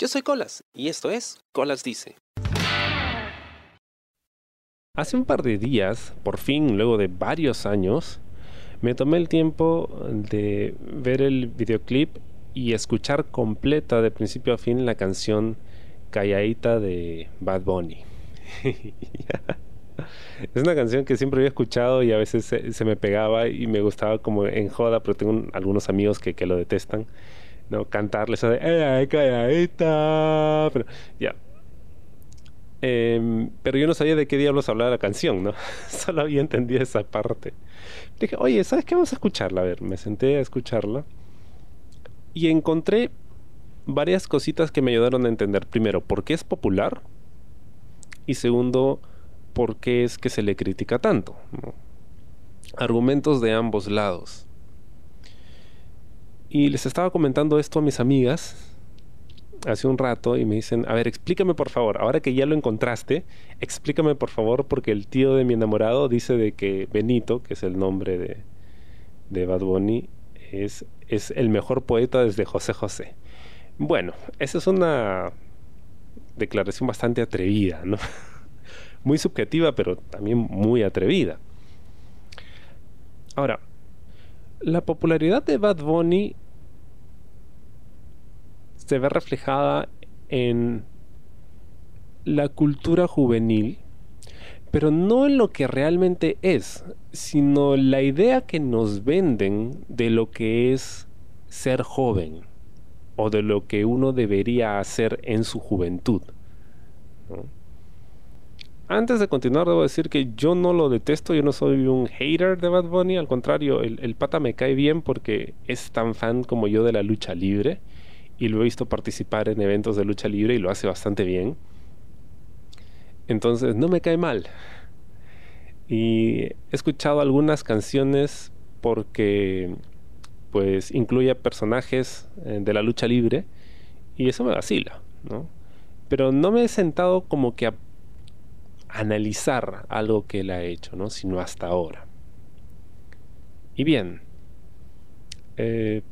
Yo soy Colas y esto es Colas Dice. Hace un par de días, por fin, luego de varios años, me tomé el tiempo de ver el videoclip y escuchar completa de principio a fin la canción Calladita de Bad Bunny. es una canción que siempre había escuchado y a veces se, me pegaba y me gustaba como en joda, pero tengo algunos amigos que, que, lo detestan. ¿No? Cantarles de ¡Eh, calladita! Pero ya, Em, pero yo no sabía de qué diablos hablaba la canción, ¿no? Solo había entendido esa parte. Dije, oye, ¿sabes qué? Vamos a escucharla. A ver, me senté a escucharla. Y encontré varias cositas que me ayudaron a entender. Primero, por qué es popular. Y segundo, por qué es que se le critica tanto. Argumentos de ambos lados. Y les estaba comentando esto a mis amigas hace un rato y me dicen, a ver, explícame por favor, ahora que ya lo encontraste, explícame por favor porque el tío de mi enamorado dice de que Benito, que es el nombre de, de Bad Bunny, es, es el mejor poeta desde José José. Bueno, esa es una declaración bastante atrevida, ¿no? muy subjetiva, pero también muy atrevida. Ahora, la popularidad de Bad Bunny se ve reflejada en la cultura juvenil, pero no en lo que realmente es, sino la idea que nos venden de lo que es ser joven o de lo que uno debería hacer en su juventud. Antes de continuar, debo decir que yo no lo detesto, yo no soy un hater de Bad Bunny, al contrario, el, pata me cae bien porque es tan fan como yo de la lucha libre y lo he visto participar en eventos de lucha libre y lo hace bastante bien. Entonces no me cae mal. Y he escuchado algunas canciones porque pues incluye personajes eh, de la lucha libre y eso me vacila, ¿no? Pero no me he sentado como que a analizar algo que él ha hecho, ¿no? Sino hasta ahora. Y bien, eh,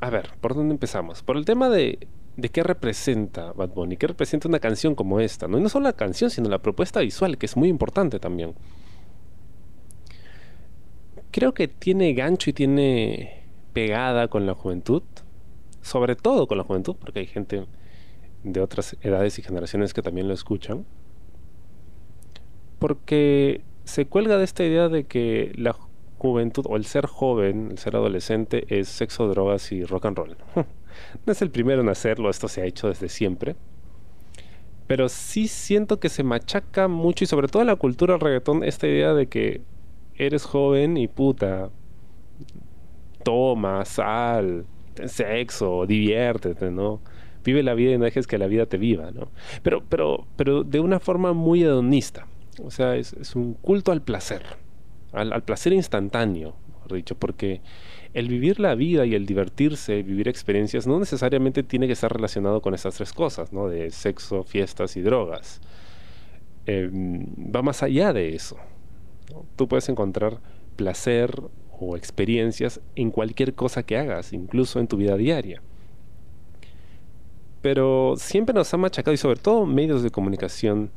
a ver, ¿por dónde empezamos? Por el tema de, de qué representa Bad Bunny, qué representa una canción como esta, ¿no? Y no solo la canción, sino la propuesta visual, que es muy importante también. Creo que tiene gancho y tiene pegada con la juventud, sobre todo con la juventud, porque hay gente de otras edades y generaciones que también lo escuchan, porque se cuelga de esta idea de que la juventud o el ser joven, el ser adolescente es sexo, drogas y rock and roll. no es el primero en hacerlo, esto se ha hecho desde siempre. Pero sí siento que se machaca mucho y sobre todo en la cultura del reggaetón esta idea de que eres joven y puta, toma, sal, ten sexo, diviértete, ¿no? Vive la vida y no dejes que la vida te viva, ¿no? Pero, pero, pero de una forma muy hedonista. O sea, es, es un culto al placer al, placer instantáneo, mejor dicho, porque el vivir la vida y el divertirse, vivir experiencias, no necesariamente tiene que estar relacionado con esas tres cosas, ¿no? De sexo, fiestas y drogas. Em, va más allá de eso. Tú puedes encontrar placer o experiencias en cualquier cosa que hagas, incluso en tu vida diaria. Pero siempre nos ha machacado, y sobre todo medios de comunicación,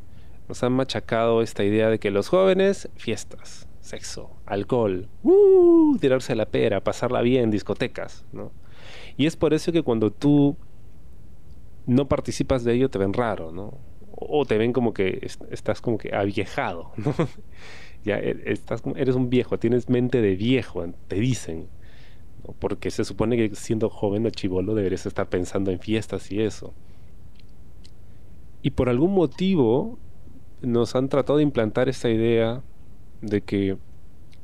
nos han machacado esta idea de que los jóvenes, fiestas, sexo, alcohol, uh, tirarse la pera, pasarla bien, discotecas, ¿no? Y es por eso que cuando tú no participas de ello te ven raro, ¿no? O te ven como que estás como que aviejado, ¿no? ya e, estás, eres un viejo, tienes mente de viejo, te dicen. Porque se supone que siendo joven o chivolo deberías estar pensando en fiestas y eso. Y por algún motivo nos han tratado de implantar esta idea de que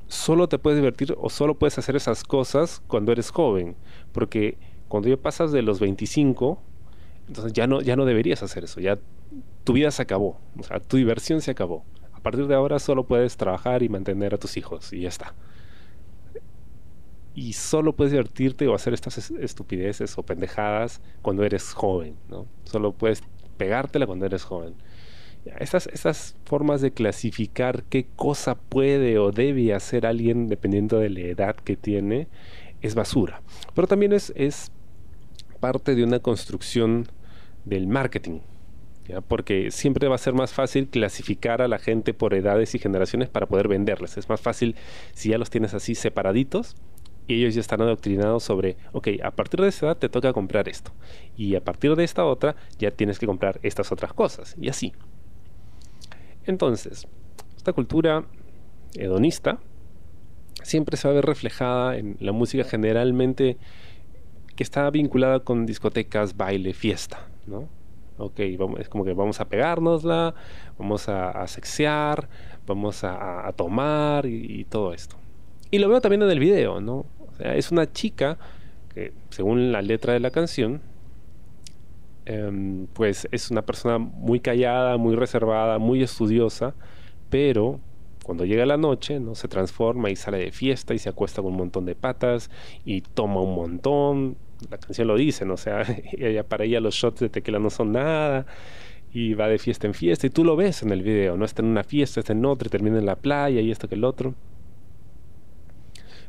solo te puedes divertir o solo puedes hacer esas cosas cuando eres joven, porque cuando ya pasas de los 25, entonces ya no, ya no deberías hacer eso, ya tu vida se acabó, o sea, tu diversión se acabó. A partir de ahora solo puedes trabajar y mantener a tus hijos y ya está. Y solo puedes divertirte o hacer estas estupideces o pendejadas cuando eres joven, ¿no? Solo puedes pegártela cuando eres joven. Esas, formas de clasificar qué cosa puede o debe hacer alguien dependiendo de la edad que tiene es basura. Pero también es, es parte de una construcción del marketing. Porque siempre va a ser más fácil clasificar a la gente por edades y generaciones para poder venderles. Es más fácil si ya los tienes así separaditos y ellos ya están adoctrinados sobre, ok, a partir de esa edad te toca comprar esto. Y a partir de esta otra ya tienes que comprar estas otras cosas. Y así. Entonces, esta cultura hedonista siempre se va a ver reflejada en la música generalmente que está vinculada con discotecas, baile, fiesta, ¿no? Ok, es como que vamos a pegárnosla, vamos a, sexear, vamos a, tomar y, todo esto. Y lo veo también en el video, ¿no? O sea, es una chica que, según la letra de la canción, em, pues es una persona muy callada, muy reservada, muy estudiosa, pero cuando llega la noche, ¿no? Se transforma y sale de fiesta y se acuesta con un montón de patas y toma un montón. La canción lo dice, ¿no? O sea, ella, para ella los shots de tequila no son nada y va de fiesta en fiesta y tú lo ves en el video, ¿no? Está en una fiesta, está en otra y termina en la playa y esto que el otro.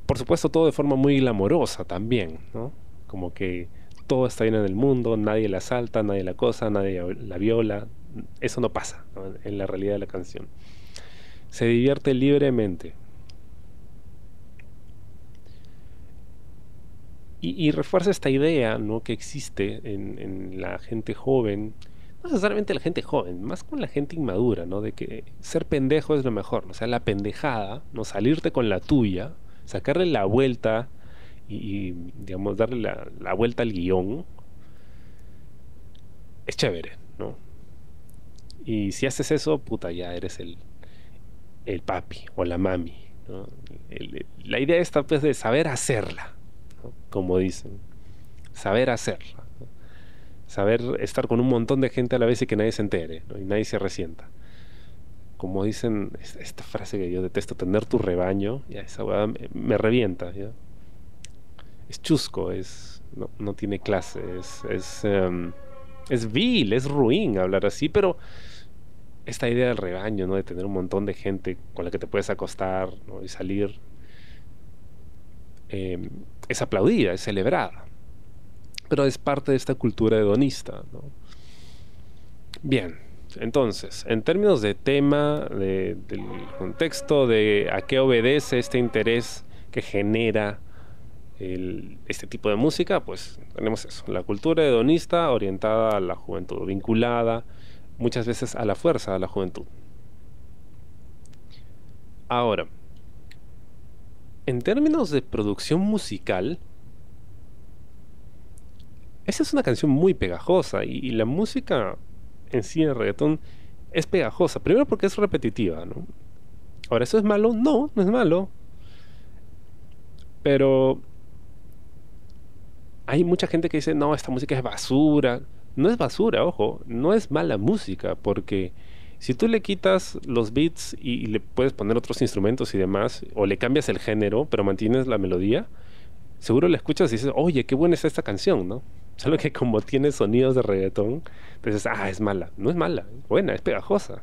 Por supuesto, todo de forma muy glamorosa también, ¿no? Como que todo está bien en el mundo, nadie la asalta, nadie la cosa, nadie la viola. Eso no pasa en la realidad de la canción se divierte libremente. Y, refuerza esta idea ¿no? que existe en, la gente joven, no necesariamente la gente joven, más con la gente inmadura, ¿no? de que ser pendejo es lo mejor, o sea, la pendejada, no salirte con la tuya, sacarle la vuelta y, digamos, darle la, la, vuelta al guion, es chévere, ¿no? Y si haces eso, puta, ya eres el, el papi o la mami. la idea está pues de saber hacerla, como dicen, saber hacerla, saber estar con un montón de gente a la vez y que nadie se entere y nadie se resienta. Como dicen esta frase que yo detesto, tener tu rebaño, ya esa me, revienta. Es chusco, es, no, tiene clase, es, em, es vil, es ruin hablar así, pero esta idea del rebaño, ¿no? De tener un montón de gente con la que te puedes acostar y salir, em, es aplaudida, es celebrada. Pero es parte de esta cultura hedonista, Bien, entonces, en términos de tema, del contexto, de a qué obedece este interés que genera este tipo de música, pues tenemos eso, la cultura hedonista orientada a la juventud, vinculada muchas veces a la fuerza a la juventud. Ahora, en términos de producción musical, esa es una canción muy pegajosa y, la música en sí en reggaetón es pegajosa. Primero porque es repetitiva, ¿no? Ahora, ¿eso es malo? No, no es malo. Pero hay mucha gente que dice, no, esta música es basura no es basura, ojo, no es mala música, porque si tú le quitas los beats y, le puedes poner otros instrumentos y demás, o le cambias el género, pero mantienes la melodía, seguro la escuchas y dices, oye, qué buena es esta canción, ¿no? Solo que como tiene sonidos de reggaetón, dices, ah, es mala. No es mala, es buena, es pegajosa.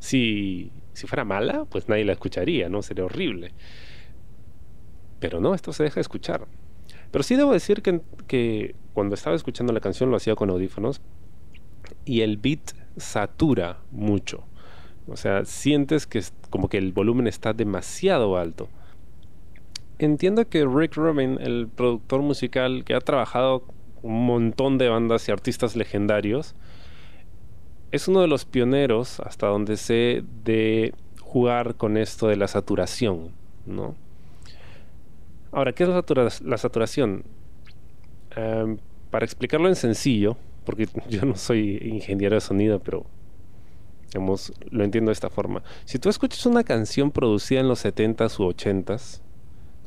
Si, si fuera mala, pues nadie la escucharía, ¿no? Sería horrible. Pero no, esto se deja escuchar. Pero sí debo decir que, cuando estaba escuchando la canción lo hacía con audífonos y el beat satura mucho. O sea, sientes que como que el volumen está demasiado alto. Entiendo que Rick Rubin, el productor musical que ha trabajado un montón de bandas y artistas legendarios, es uno de los pioneros, hasta donde sé, de jugar con esto de la saturación, ¿no? Ahora, ¿qué es la, saturación? Em, para explicarlo en sencillo, porque yo no soy ingeniero de sonido, pero lo entiendo de esta forma. Si tú escuchas una canción producida en los 70s u 80s,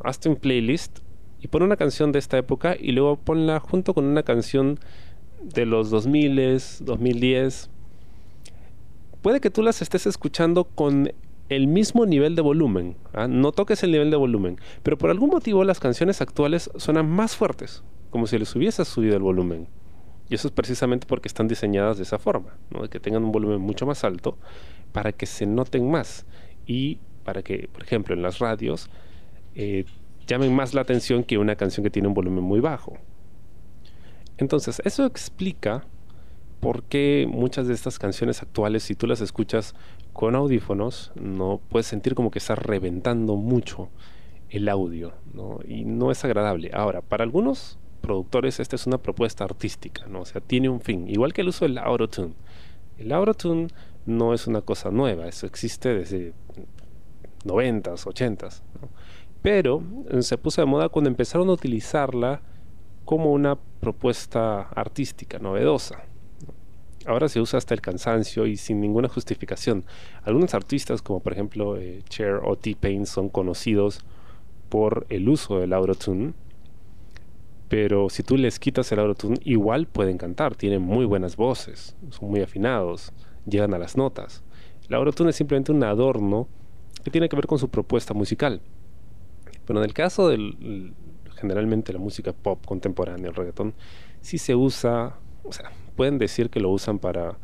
hazte un playlist y pon una canción de esta época y luego ponla junto con una canción de los 2000s, 2010. Puede que tú las estés escuchando con el mismo nivel de volumen. ¿ah? No toques el nivel de volumen. Pero por algún motivo las canciones actuales suenan más fuertes, como si les hubiese subido el volumen. Y eso es precisamente porque están diseñadas de esa forma, ¿no? de que tengan un volumen mucho más alto para que se noten más y para que, por ejemplo, en las radios eh, llamen más la atención que una canción que tiene un volumen muy bajo. Entonces, eso explica por qué muchas de estas canciones actuales, si tú las escuchas con audífonos, no puedes sentir como que está reventando mucho el audio, ¿no? Y no es agradable. Ahora, para algunos productores esta es una propuesta artística, ¿no? O sea, tiene un fin, igual que el uso del autotune. El autotune no es una cosa nueva, eso existe desde 90s, 80s, pero se puso de moda cuando empezaron a utilizarla como una propuesta artística novedosa. Ahora se usa hasta el cansancio y sin ninguna justificación. Algunos artistas, como por ejemplo eh, Cher o T-Pain, son conocidos por el uso del autotune, pero si tú les quitas el autotune, igual pueden cantar, tienen muy buenas voces, son muy afinados, llegan a las notas. El autotune es simplemente un adorno que tiene que ver con su propuesta musical. Pero en el caso del generalmente la música pop contemporánea, el reggaetón, sí se usa, o sea, pueden decir que lo usan para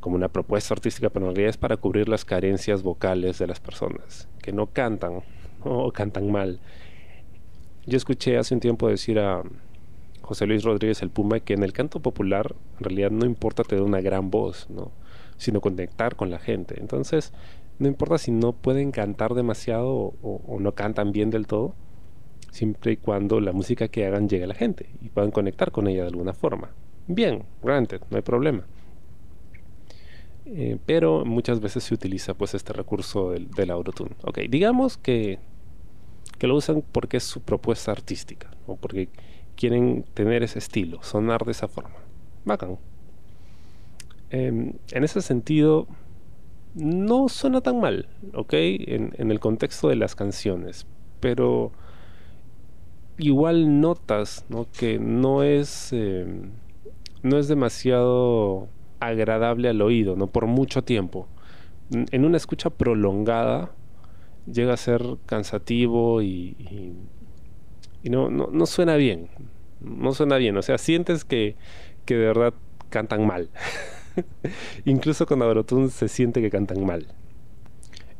como una propuesta artística, pero en realidad es para cubrir las carencias vocales de las personas que no cantan o cantan mal. Yo escuché hace un tiempo decir a José Luis Rodríguez el Puma que en el canto popular en realidad no importa tener una gran voz, ¿no? sino conectar con la gente. Entonces, no importa si no pueden cantar demasiado o, no cantan bien del todo, siempre y cuando la música que hagan llegue a la gente y puedan conectar con ella de alguna forma. Bien, granted, no hay problema. Eh, pero muchas veces se utiliza pues este recurso del, del autotune. Ok, digamos que, que, lo usan porque es su propuesta artística, o porque quieren tener ese estilo, sonar de esa forma. Bacán. Em, en ese sentido, no suena tan mal, ¿ok? En, el contexto de las canciones, pero igual notas, ¿no? Que no es, em, no es demasiado agradable al oído, ¿no? Por mucho tiempo. En una escucha prolongada llega a ser cansativo y, y, no, no, no, suena bien. No suena bien. O sea, sientes que, que de verdad cantan mal. Incluso con Abrotun se siente que cantan mal.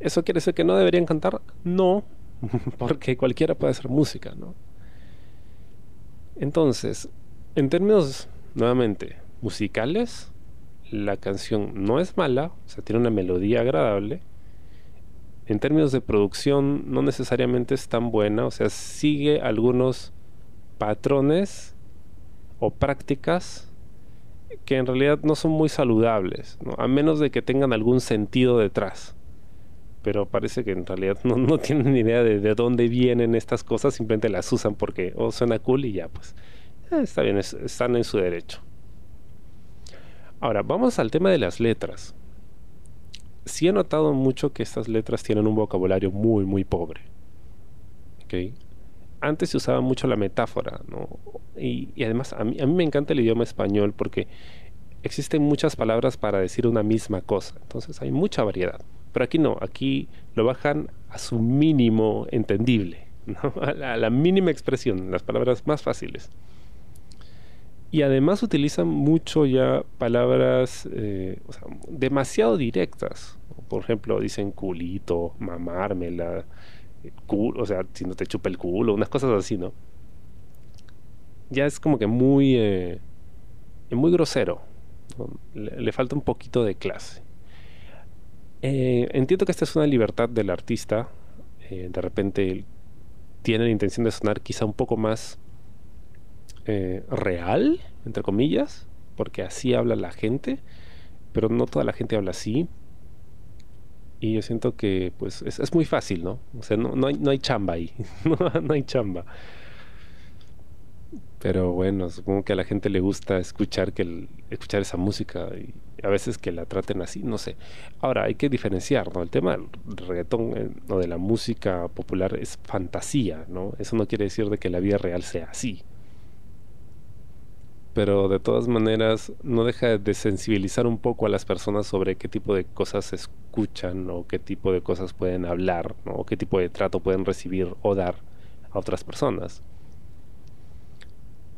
¿Eso quiere decir que no deberían cantar? No, porque cualquiera puede hacer música, ¿no? Entonces, en términos, nuevamente, musicales, la canción no es mala, o sea, tiene una melodía agradable. En términos de producción, no necesariamente es tan buena, o sea, sigue algunos patrones o prácticas que en realidad no son muy saludables, a menos de que tengan algún sentido detrás. Pero parece que en realidad no, tienen ni idea de, dónde vienen estas cosas, simplemente las usan porque oh, suena cool y ya, pues eh, está bien, están en su derecho. Ahora, vamos al tema de las letras. Sí he notado mucho que estas letras tienen un vocabulario muy, muy pobre. ¿Okay? antes se usaba mucho la metáfora, ¿no? Y, además a mí, a mí, me encanta el idioma español porque existen muchas palabras para decir una misma cosa, entonces hay mucha variedad. Pero aquí no, aquí lo bajan a su mínimo entendible, a, la, mínima expresión, las palabras más fáciles. Y además utilizan mucho ya palabras eh, demasiado directas. Por ejemplo, dicen culito, mamármela, culo, o sea, si no te chupa el culo, unas cosas así, ¿no? Ya es como que muy, eh, muy grosero. Le, falta un poquito de clase. Eh, entiendo que esta es una libertad del artista. Eh, de repente tiene la intención de sonar quizá un poco más real, entre comillas, porque así habla la gente, pero no toda la gente habla así. Y yo siento que pues es, muy fácil, ¿no? O sea, no, no, hay, no hay chamba ahí. no, hay chamba. Pero bueno, supongo que a la gente le gusta escuchar que escuchar esa música y a veces que la traten así, no sé. Ahora, hay que diferenciar, ¿no? El tema del reggaetón eh, o de la música popular es fantasía, ¿no? Eso no quiere decir de que la vida real sea así pero de todas maneras no deja de sensibilizar un poco a las personas sobre qué tipo de cosas escuchan o qué tipo de cosas pueden hablar o qué tipo de trato pueden recibir o dar a otras personas.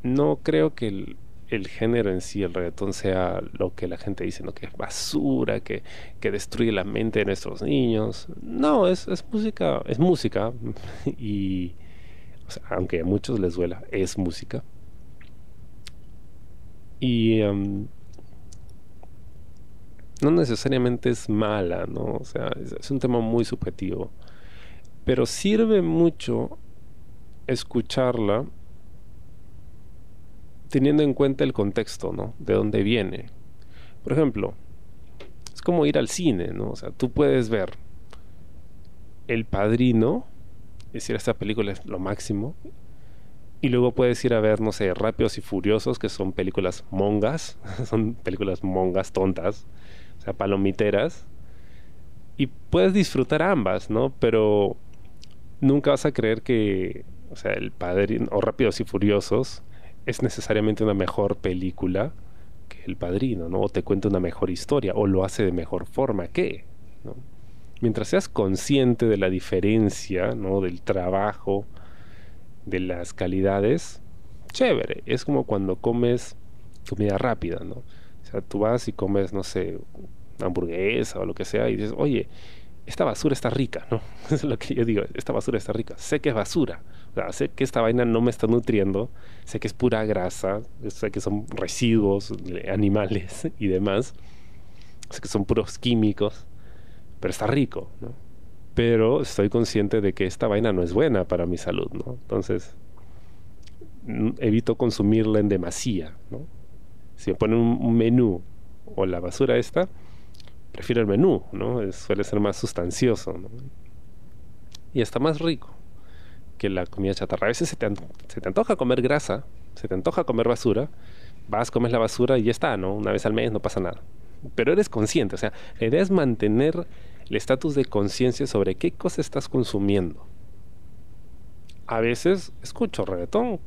No creo que el, género en sí, el reggaetón, sea lo que la gente dice, ¿no? que es basura, que, que destruye la mente de nuestros niños. No, es, es música, es música y aunque a muchos les duela, es música Y em, no necesariamente es mala, ¿no? O sea, es, un tema muy subjetivo. Pero sirve mucho escucharla teniendo en cuenta el contexto, ¿no? De dónde viene. Por ejemplo, es como ir al cine, ¿no? O sea, tú puedes ver El Padrino, es decir, esta película es lo máximo, y luego puedes ir a ver, no sé, Rápidos y Furiosos, que son películas mongas, son películas mongas tontas, o sea, palomiteras. Y puedes disfrutar ambas, ¿no? Pero nunca vas a creer que, o sea, El Padrino o Rápidos y Furiosos es necesariamente una mejor película que El Padrino, ¿no? O te cuenta una mejor historia, o lo hace de mejor forma que. Mientras seas consciente de la diferencia, ¿no? Del trabajo, de las calidades, chévere. Es como cuando comes comida rápida, ¿no? O sea, tú vas y comes, no sé, hamburguesa o lo que sea y dices, oye, esta basura está rica, ¿no? es lo que yo digo, esta basura está rica. Sé que es basura, sé que esta vaina no me está nutriendo, sé que es pura grasa, sé que son residuos animales y demás, sé que son puros químicos, pero está rico, ¿no? Pero estoy consciente de que esta vaina no es buena para mi salud, ¿no? Entonces, evito consumirla en demasía. Si me ponen un menú o la basura esta, prefiero el menú, ¿no? suele ser más sustancioso. Y está más rico que la comida chatarra. A veces se te, antoja comer grasa, se te antoja comer basura, vas, comes la basura y ya está, ¿no? Una vez al mes no pasa nada. Pero eres consciente, o sea, la idea es mantener el estatus de conciencia sobre qué cosa estás consumiendo. A veces escucho reggaetón,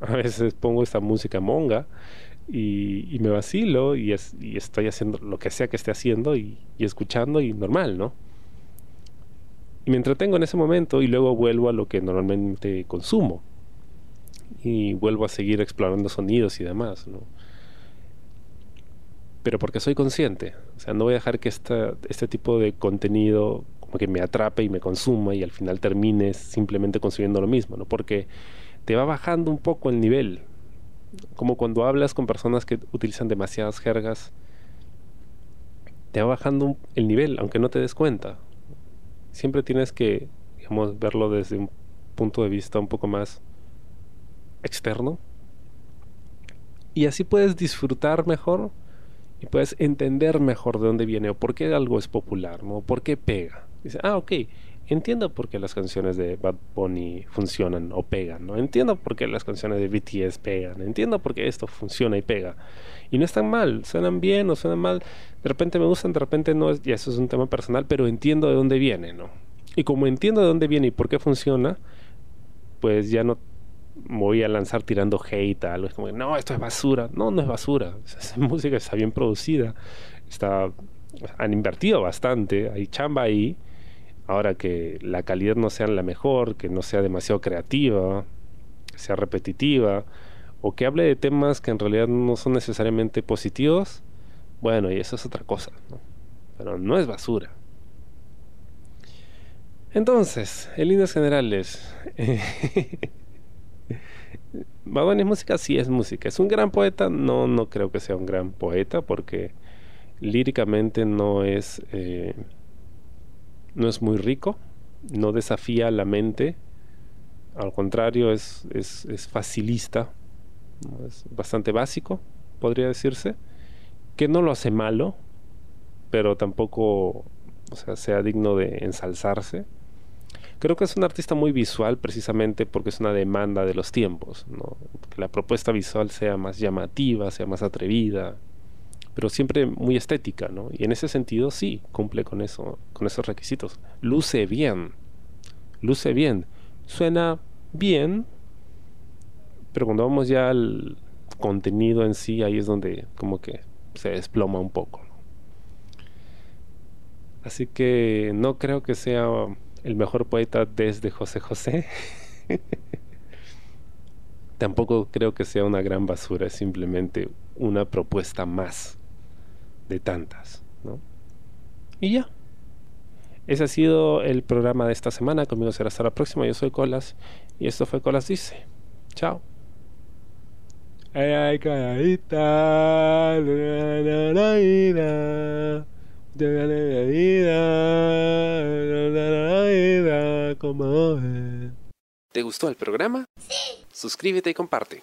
a veces pongo esta música monga, y, me vacilo y, estoy haciendo lo que sea que esté haciendo y, escuchando y normal, ¿no? Y me entretengo en ese momento y luego vuelvo a lo que normalmente consumo. Y vuelvo a seguir explorando sonidos y demás, ¿no? Pero porque soy consciente. O sea, no voy a dejar que este tipo de contenido como que me atrape y me consuma y al final termines simplemente consumiendo lo mismo, ¿no? Porque te va bajando un poco el nivel como cuando hablas con personas que utilizan demasiadas jergas, te va bajando el nivel, aunque no te des cuenta. Siempre tienes que, digamos, verlo desde un punto de vista un poco más externo. Y así puedes disfrutar mejor y puedes entender mejor de dónde viene o por qué algo es popular, ¿no? ¿Por qué pega? Dice, ah, ok, entiendo por qué las canciones de Bad Bunny funcionan o pegan, ¿no? Entiendo por qué las canciones de BTS pegan, entiendo por qué esto funciona y pega. Y no están mal, suenan bien o suenan mal, de repente me gustan, de repente no, y eso es un tema personal, pero entiendo de dónde viene, ¿no? Y como entiendo de dónde viene y por qué funciona, pues ya no voy a lanzar tirando hate a algo, es como, no, esto es basura. No, no es basura, esa música está bien producida, está, han invertido bastante, hay chamba ahí Ahora que la calidad no sea la mejor, que no sea demasiado creativa, sea repetitiva, o que hable de temas que en realidad no son necesariamente positivos, bueno, y eso es otra cosa. Pero no es basura. Entonces, en líneas generales, Baboni es música, sí es música. ¿Es un gran poeta? No, no creo que sea un gran poeta porque líricamente no es... Eh, no es muy rico, no desafía la mente, al contrario, es, es, facilista, es bastante básico, podría decirse, que no lo hace malo, pero tampoco sea digno de ensalzarse. Creo que es un artista muy visual precisamente porque es una demanda de los tiempos, que la propuesta visual sea más llamativa, sea más atrevida, pero siempre muy estética, ¿no? Y en ese sentido sí, cumple con eso, con esos requisitos. Luce bien, luce bien, suena bien, pero cuando vamos ya al contenido en sí, ahí es donde como que se desploma un poco. Así que no creo que sea el mejor poeta desde José José. Tampoco creo que sea una gran basura, es simplemente una propuesta más de tantas, ¿no? Y ya. Ese ha sido el programa de esta semana. Conmigo será hasta la próxima. Yo soy Colas y esto fue Colas Dice. Chao. Ay, ay. La, la. ¿Te gustó el programa? Sí. Suscríbete y comparte.